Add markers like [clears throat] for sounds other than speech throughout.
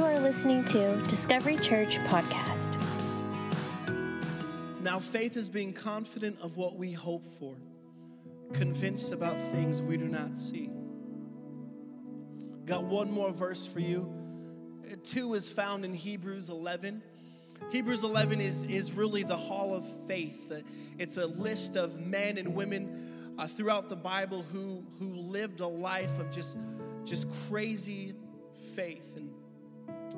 You are listening to Discovery Church Podcast. Now, faith is being confident of what we hope for, convinced about things we do not see. Got one more verse for you. Two is found in Hebrews 11. Hebrews 11 is, is really the hall of faith. It's a list of men and women uh, throughout the Bible who, who lived a life of just, just crazy faith. And,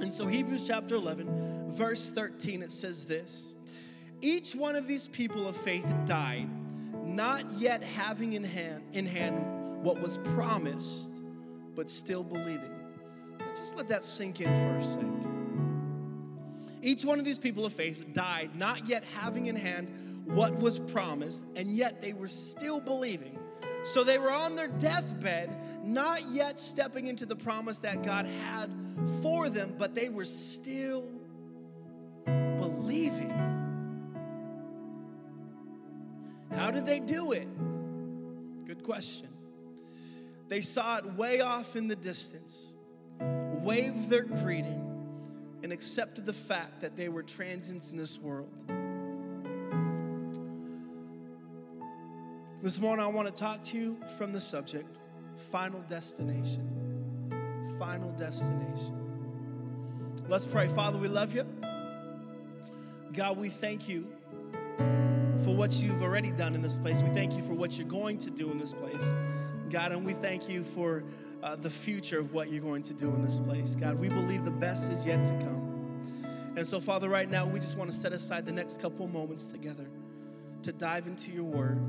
and so, Hebrews chapter 11, verse 13, it says this Each one of these people of faith died, not yet having in hand, in hand what was promised, but still believing. Just let that sink in for a second. Each one of these people of faith died, not yet having in hand what was promised, and yet they were still believing. So they were on their deathbed, not yet stepping into the promise that God had for them, but they were still believing. How did they do it? Good question. They saw it way off in the distance, waved their greeting, and accepted the fact that they were transients in this world. This morning, I want to talk to you from the subject final destination. Final destination. Let's pray. Father, we love you. God, we thank you for what you've already done in this place. We thank you for what you're going to do in this place. God, and we thank you for uh, the future of what you're going to do in this place. God, we believe the best is yet to come. And so, Father, right now, we just want to set aside the next couple moments together to dive into your word.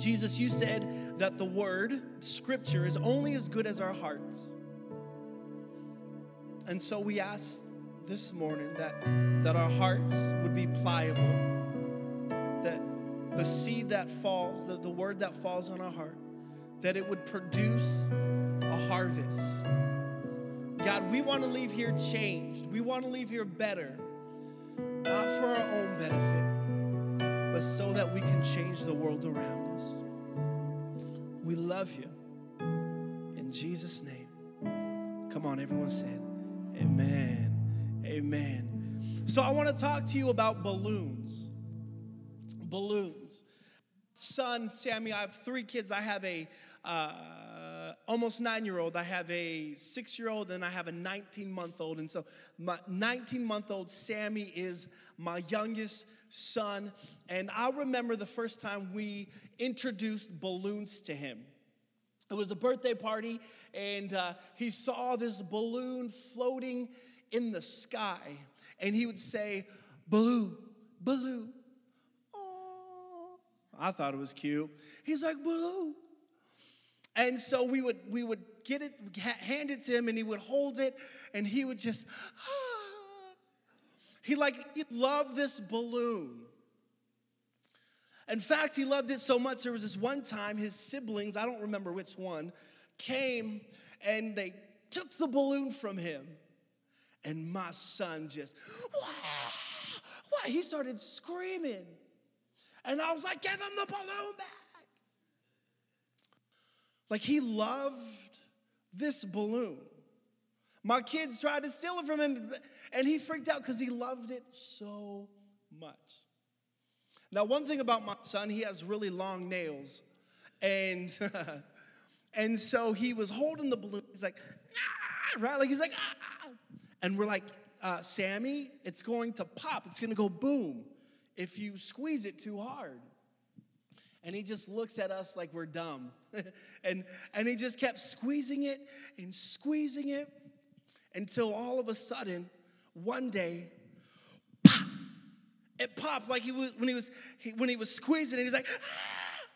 Jesus, you said that the word, scripture, is only as good as our hearts. And so we ask this morning that, that our hearts would be pliable, that the seed that falls, the, the word that falls on our heart, that it would produce a harvest. God, we want to leave here changed. We want to leave here better, not for our own benefit, but so that we can change the world around us. We love you. In Jesus' name. Come on, everyone said, Amen. Amen. So I want to talk to you about balloons. Balloons. Son, Sammy, I have three kids. I have a uh, almost nine year old, I have a six year old, and I have a 19 month old. And so my 19 month old Sammy is my youngest son. And I remember the first time we introduced balloons to him. It was a birthday party, and uh, he saw this balloon floating in the sky. And he would say, balloon. Oh, I thought it was cute. He's like, Balloon. And so we would we would get it, ha- hand it to him, and he would hold it, and he would just, ah. he like he loved this balloon. In fact, he loved it so much. There was this one time his siblings, I don't remember which one, came and they took the balloon from him, and my son just, wah, he started screaming, and I was like, give him the balloon back. Like he loved this balloon. My kids tried to steal it from him, and he freaked out because he loved it so much. Now, one thing about my son, he has really long nails. And [laughs] and so he was holding the balloon. He's like, ah, right? Like he's like, ah. And we're like, uh, Sammy, it's going to pop. It's going to go boom if you squeeze it too hard. And he just looks at us like we're dumb. [laughs] and, and he just kept squeezing it and squeezing it until all of a sudden, one day, it popped like he was, when, he was, he, when he was squeezing it. He's like, ah!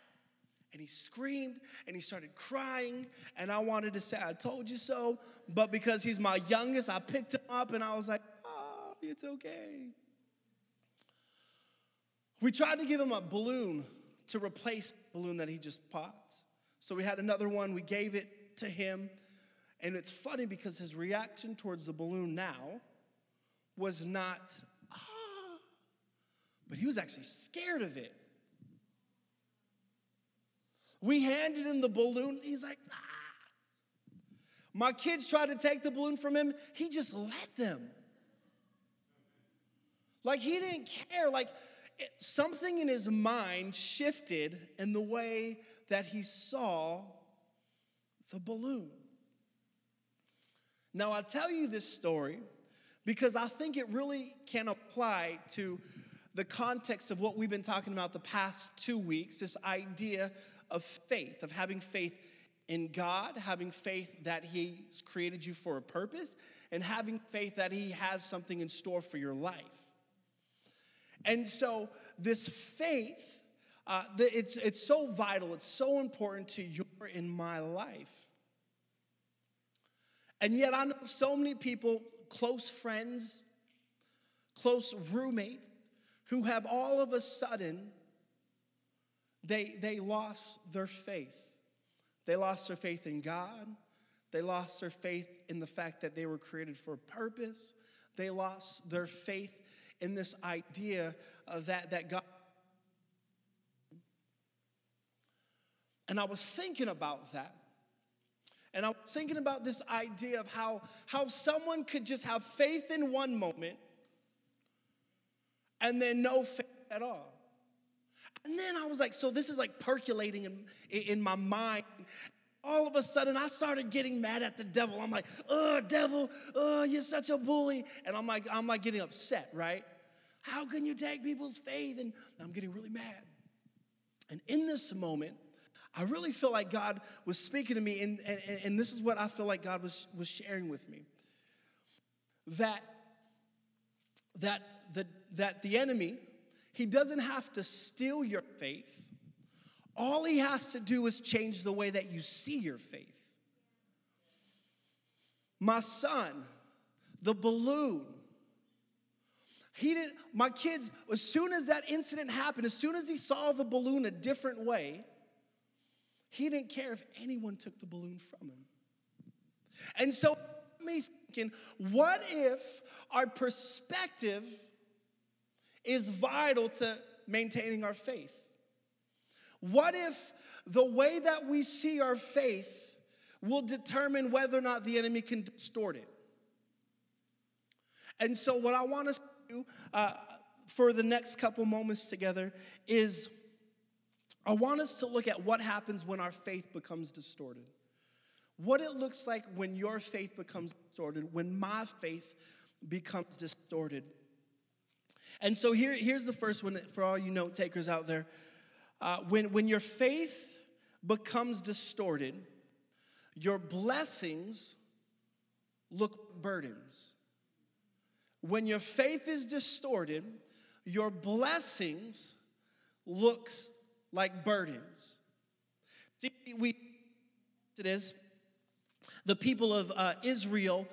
And he screamed and he started crying. And I wanted to say, I told you so. But because he's my youngest, I picked him up and I was like, oh, it's okay. We tried to give him a balloon to replace the balloon that he just popped. So we had another one, we gave it to him. And it's funny because his reaction towards the balloon now was not, but he was actually scared of it. We handed him the balloon, he's like, ah. My kids tried to take the balloon from him, he just let them. Like he didn't care. Like it, something in his mind shifted in the way that he saw the balloon. Now, I tell you this story because I think it really can apply to the context of what we've been talking about the past two weeks this idea of faith, of having faith in God, having faith that He's created you for a purpose, and having faith that He has something in store for your life. And so, this faith, uh, it's, it's so vital, it's so important to your in my life. And yet, I know so many people, close friends, close roommates, who have all of a sudden they, they lost their faith. They lost their faith in God. They lost their faith in the fact that they were created for a purpose. They lost their faith in this idea uh, that, that God. And I was thinking about that. And I was thinking about this idea of how, how someone could just have faith in one moment and then no faith at all. And then I was like, so this is like percolating in, in my mind. All of a sudden, I started getting mad at the devil. I'm like, oh, devil, oh, you're such a bully. And I'm like, I'm like getting upset, right? How can you take people's faith? And I'm getting really mad. And in this moment, I really feel like God was speaking to me, and, and, and this is what I feel like God was, was sharing with me. That, that, the, that the enemy, he doesn't have to steal your faith. All he has to do is change the way that you see your faith. My son, the balloon, he didn't, my kids, as soon as that incident happened, as soon as he saw the balloon a different way, he didn't care if anyone took the balloon from him. And so, me thinking, what if our perspective is vital to maintaining our faith? What if the way that we see our faith will determine whether or not the enemy can distort it? And so, what I want us to do uh, for the next couple moments together is I want us to look at what happens when our faith becomes distorted. What it looks like when your faith becomes distorted, when my faith becomes distorted. And so here, here's the first one for all you note takers out there. Uh, when, when your faith becomes distorted, your blessings look burdens. When your faith is distorted, your blessings looks like burdens. See, we it is the people of uh, Israel.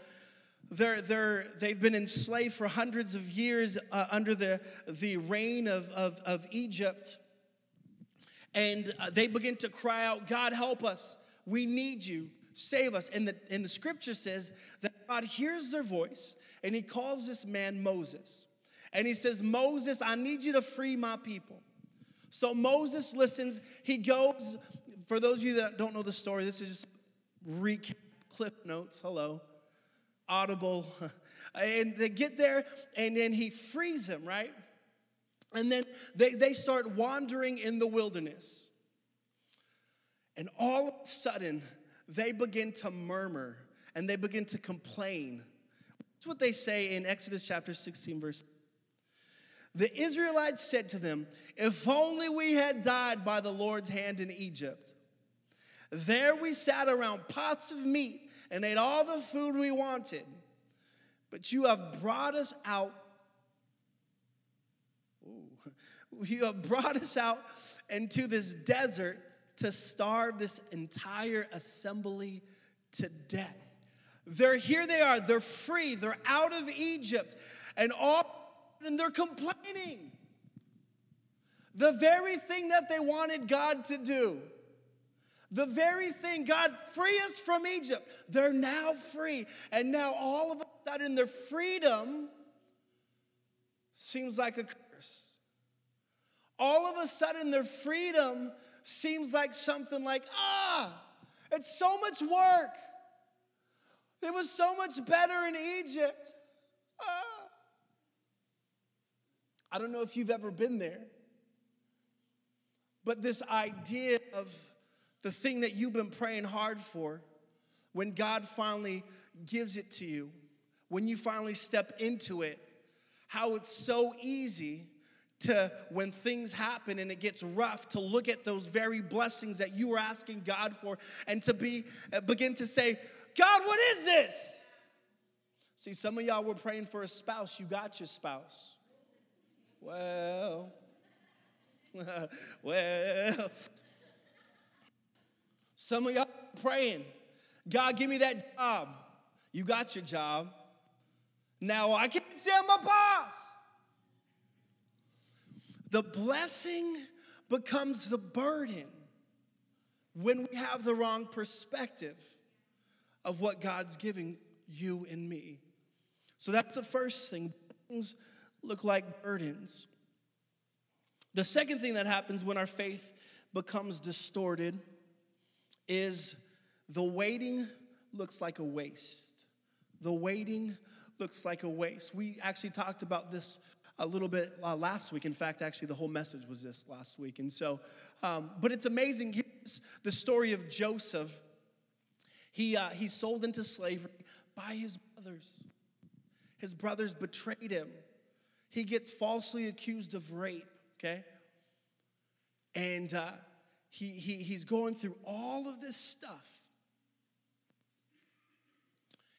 They're, they're, they've been enslaved for hundreds of years uh, under the, the reign of, of, of Egypt. And uh, they begin to cry out, God, help us. We need you. Save us. And the, and the scripture says that God hears their voice and he calls this man Moses. And he says, Moses, I need you to free my people. So Moses listens. He goes, for those of you that don't know the story, this is just recap, Cliff notes. Hello. Audible. [laughs] And they get there, and then he frees them, right? And then they, they start wandering in the wilderness. And all of a sudden, they begin to murmur and they begin to complain that's what they say in Exodus chapter 16, verse. The Israelites said to them, If only we had died by the Lord's hand in Egypt. There we sat around pots of meat and ate all the food we wanted. But you have brought us out. Ooh, [laughs] you have brought us out into this desert to starve this entire assembly to death. They're here, they are, they're free, they're out of Egypt, and all, and they're complaining. The very thing that they wanted God to do, the very thing, God, free us from Egypt, they're now free. And now all of a sudden, their freedom seems like a curse. All of a sudden, their freedom seems like something like, ah, it's so much work. It was so much better in Egypt. Ah. I don't know if you've ever been there, but this idea of the thing that you've been praying hard for, when God finally gives it to you, when you finally step into it, how it's so easy to, when things happen and it gets rough, to look at those very blessings that you were asking God for and to be, uh, begin to say, God, what is this? See, some of y'all were praying for a spouse, you got your spouse. Well, [laughs] well, some of y'all praying, God, give me that job. You got your job. Now I can't I'm a boss. The blessing becomes the burden when we have the wrong perspective of what God's giving you and me. So that's the first thing. Things look like burdens. The second thing that happens when our faith becomes distorted is the waiting looks like a waste. The waiting looks like a waste. We actually talked about this a little bit uh, last week. In fact, actually, the whole message was this last week. And so, um, but it's amazing. Here's the story of Joseph. He, uh, sold into slavery by his brothers. His brothers betrayed him. He gets falsely accused of rape, okay? And uh, he, he, he's going through all of this stuff.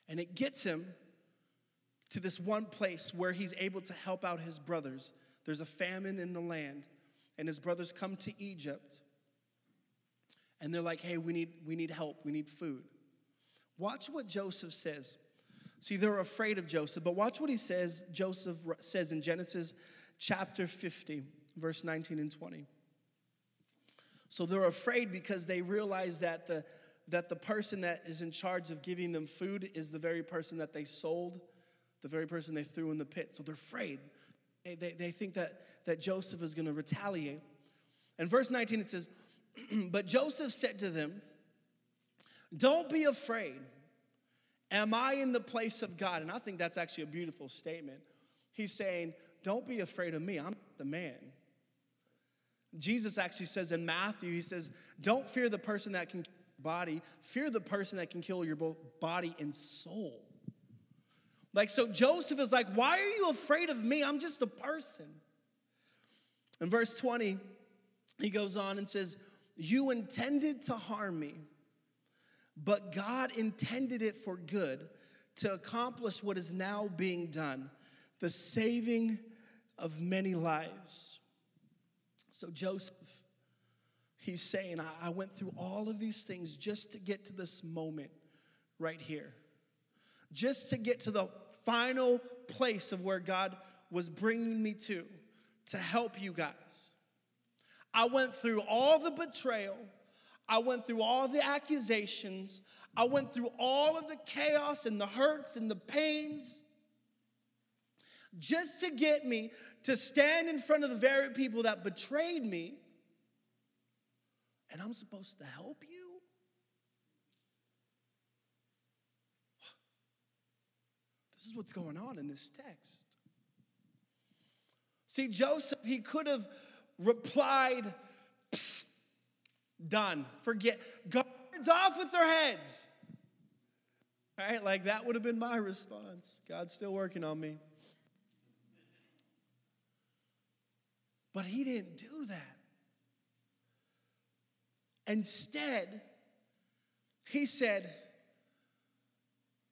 And it gets him to this one place where he's able to help out his brothers. There's a famine in the land, and his brothers come to Egypt. And they're like, hey, we need, we need help, we need food. Watch what Joseph says. See, they're afraid of Joseph, but watch what he says, Joseph says in Genesis chapter 50, verse 19 and 20. So they're afraid because they realize that the, that the person that is in charge of giving them food is the very person that they sold the very person they threw in the pit. So they're afraid. They, they, they think that, that Joseph is going to retaliate. And verse 19 it says, [clears throat] But Joseph said to them, Don't be afraid. Am I in the place of God? And I think that's actually a beautiful statement. He's saying, Don't be afraid of me. I'm the man. Jesus actually says in Matthew, He says, Don't fear the person that can body, fear the person that can kill your both body and soul. Like, so Joseph is like, Why are you afraid of me? I'm just a person. In verse 20, he goes on and says, You intended to harm me, but God intended it for good to accomplish what is now being done the saving of many lives. So, Joseph, he's saying, I went through all of these things just to get to this moment right here. Just to get to the final place of where God was bringing me to, to help you guys. I went through all the betrayal, I went through all the accusations, I went through all of the chaos and the hurts and the pains just to get me to stand in front of the very people that betrayed me. And I'm supposed to help you? This is what's going on in this text. See, Joseph, he could have replied, done, forget, guards off with their heads. Right? Like that would have been my response. God's still working on me. But he didn't do that. Instead, he said,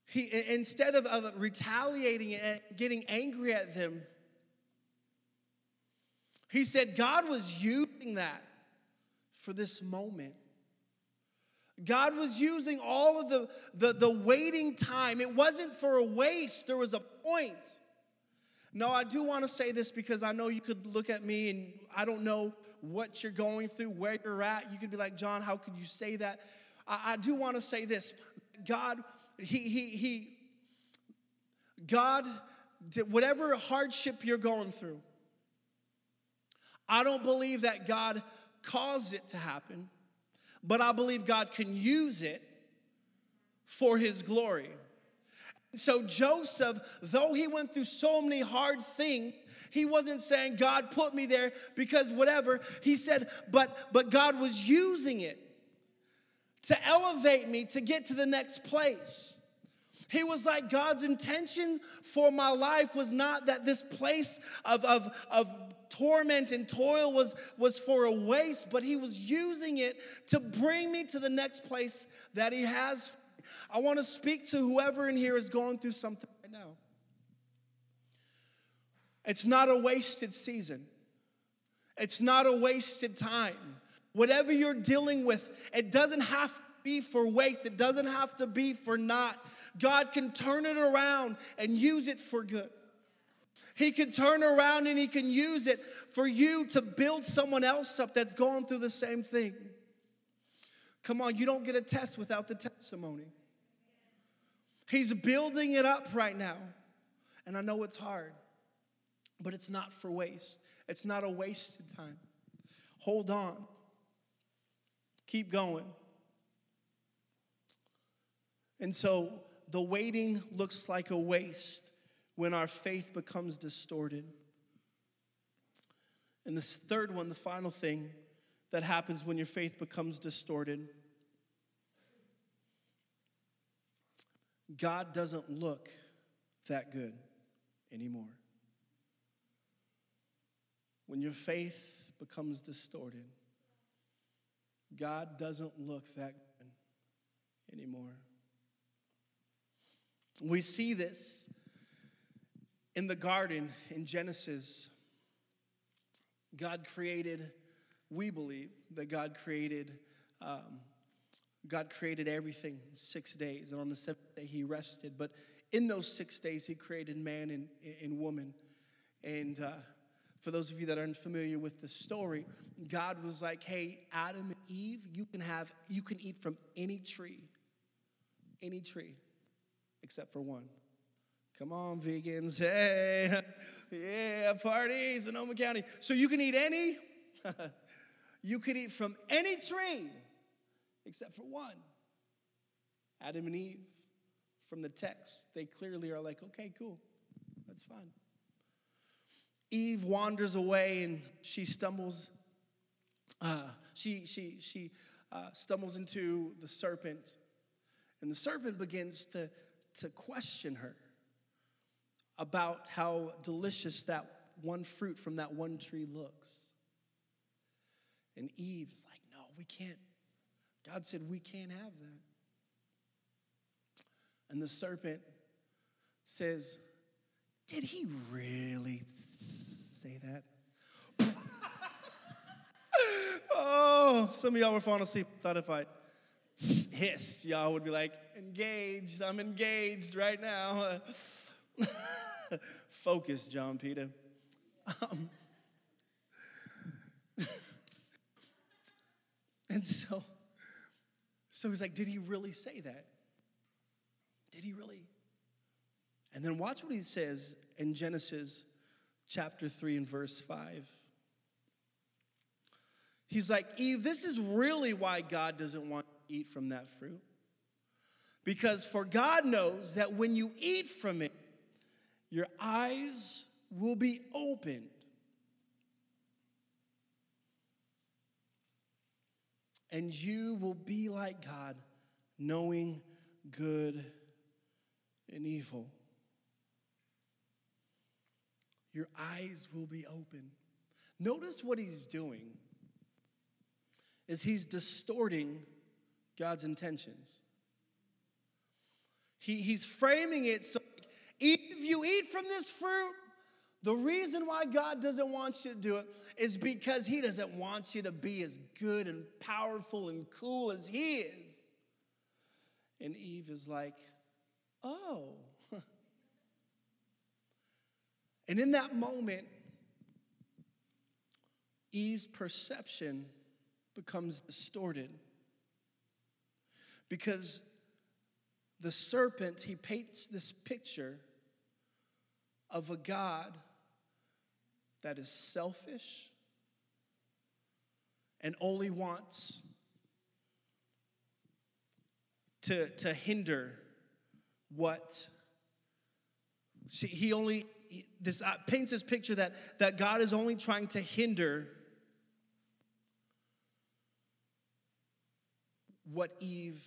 he, instead of, of retaliating and getting angry at them, he said God was using that for this moment. God was using all of the, the, the waiting time. It wasn't for a waste, there was a point. No, I do want to say this because I know you could look at me and I don't know what you're going through, where you're at. You could be like, John, how could you say that? I, I do want to say this God he, he, he, God, whatever hardship you're going through, I don't believe that God caused it to happen, but I believe God can use it for His glory. So Joseph, though he went through so many hard things, he wasn't saying, God put me there because whatever. He said, but but God was using it to elevate me to get to the next place. He was like, God's intention for my life was not that this place of, of, of torment and toil was, was for a waste, but He was using it to bring me to the next place that He has. I want to speak to whoever in here is going through something right now. It's not a wasted season. It's not a wasted time. Whatever you're dealing with, it doesn't have to be for waste. It doesn't have to be for not. God can turn it around and use it for good. He can turn around and he can use it for you to build someone else up that's going through the same thing. Come on, you don't get a test without the testimony. He's building it up right now. And I know it's hard, but it's not for waste. It's not a wasted time. Hold on. Keep going. And so the waiting looks like a waste when our faith becomes distorted. And this third one, the final thing that happens when your faith becomes distorted, God doesn't look that good anymore. When your faith becomes distorted, God doesn't look that good anymore. We see this in the garden in Genesis. God created, we believe that God created, um, God created everything in six days, and on the seventh day He rested. But in those six days, He created man and, and woman. And uh, for those of you that aren't familiar with the story, God was like, "Hey, Adam and Eve, you can have, you can eat from any tree, any tree." except for one. Come on, vegans. Hey, [laughs] yeah, parties in Sonoma County. So you can eat any, [laughs] you can eat from any tree except for one. Adam and Eve, from the text, they clearly are like, okay, cool, that's fine. Eve wanders away and she stumbles. Uh, she she she uh, stumbles into the serpent, and the serpent begins to to question her about how delicious that one fruit from that one tree looks. And Eve is like, no, we can't. God said, we can't have that. And the serpent says, Did he really say that? [laughs] oh, some of y'all were falling asleep. Thought if I hissed, y'all would be like, engaged, I'm engaged right now. [laughs] Focus, John Peter. Um, [laughs] and so, so he's like, did he really say that? Did he really? And then watch what he says in Genesis chapter 3 and verse 5. He's like, Eve, this is really why God doesn't want you to eat from that fruit. Because for God knows that when you eat from it, your eyes will be opened. And you will be like God, knowing good and evil. Your eyes will be open. Notice what he's doing is he's distorting God's intentions. He, he's framing it so if you eat from this fruit, the reason why God doesn't want you to do it is because He doesn't want you to be as good and powerful and cool as He is. And Eve is like, oh. [laughs] And in that moment, Eve's perception becomes distorted. Because the serpent, he paints this picture of a God that is selfish and only wants to, to hinder what See, he only, he, this uh, paints this picture that, that God is only trying to hinder what Eve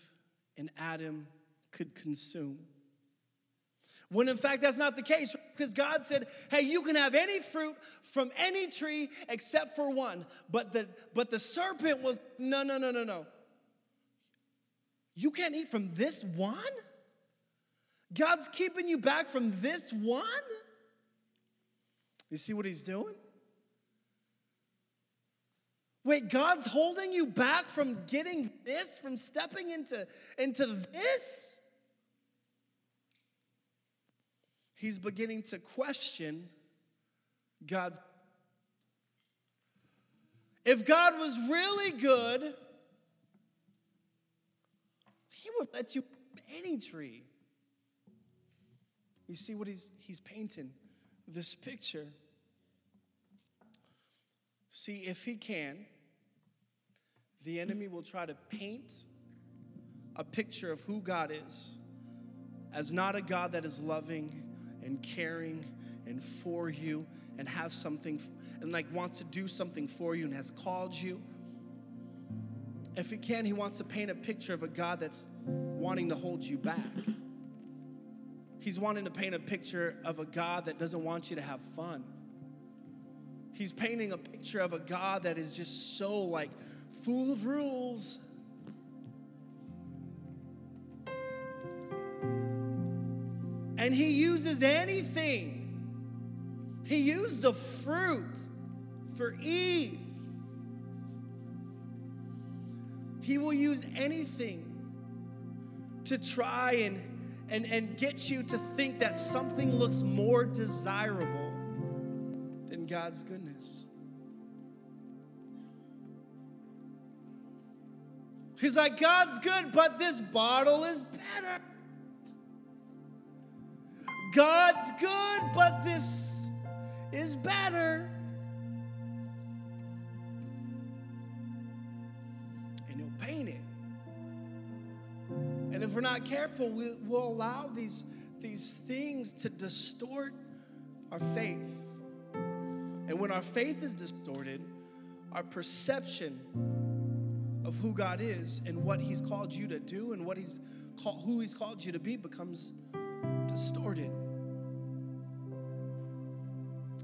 and Adam could consume. When in fact, that's not the case, because God said, Hey, you can have any fruit from any tree except for one. But the, but the serpent was, No, no, no, no, no. You can't eat from this one? God's keeping you back from this one? You see what he's doing? Wait, God's holding you back from getting this, from stepping into, into this? He's beginning to question God's. If God was really good, He would let you any tree. You see what he's, he's painting? This picture. See, if he can, the enemy will try to paint a picture of who God is as not a God that is loving and caring and for you and has something and like wants to do something for you and has called you. If he can, he wants to paint a picture of a God that's wanting to hold you back. He's wanting to paint a picture of a God that doesn't want you to have fun. He's painting a picture of a God that is just so like full of rules. And he uses anything. He used a fruit for Eve. He will use anything to try and, and, and get you to think that something looks more desirable than God's goodness. He's like, God's good, but this bottle is better. God's good, but this is better. And he'll paint it. And if we're not careful, we, will allow these, these things to distort our faith. And when our faith is distorted, our perception of who God is and what He's called you to do and what He's who He's called you to be becomes distorted.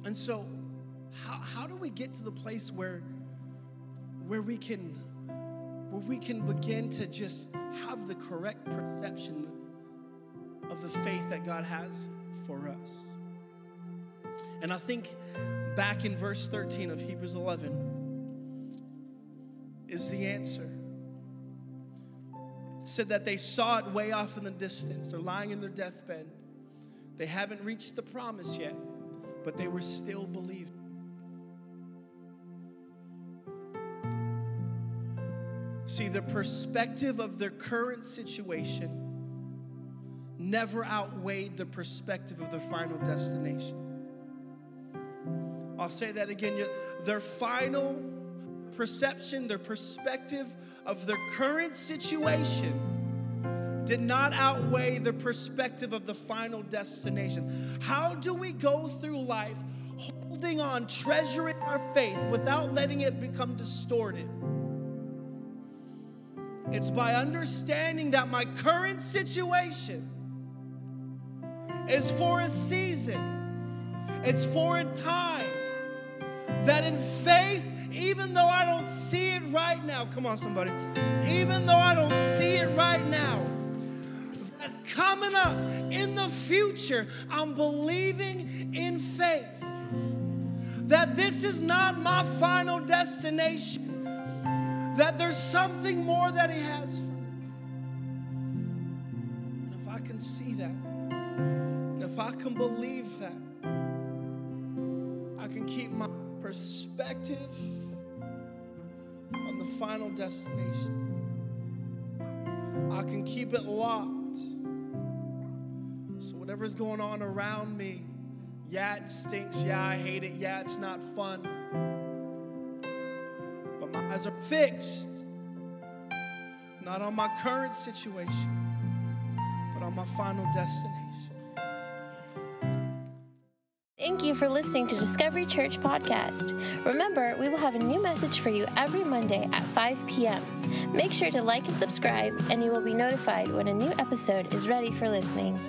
And so, how, how do we get to the place where, where we can where we can begin to just have the correct perception of the faith that God has for us? And I think back in verse 13 of Hebrews 11 is the answer. Said that they saw it way off in the distance. They're lying in their deathbed. They haven't reached the promise yet but they were still believing. See, the perspective of their current situation never outweighed the perspective of their final destination. I'll say that again. Their final perception, their perspective of their current situation did not outweigh the perspective of the final destination. How do we go through life holding on, treasuring our faith without letting it become distorted? It's by understanding that my current situation is for a season, it's for a time. That in faith, even though I don't see it right now, come on, somebody, even though I don't see it right now, coming up in the future, I'm believing in faith that this is not my final destination, that there's something more that He has for me. And if I can see that, and if I can believe that, I can keep my perspective on the final destination. I can keep it locked so, whatever's going on around me, yeah, it stinks. Yeah, I hate it. Yeah, it's not fun. But my eyes are fixed, not on my current situation, but on my final destination. Thank you for listening to Discovery Church Podcast. Remember, we will have a new message for you every Monday at 5 p.m. Make sure to like and subscribe, and you will be notified when a new episode is ready for listening.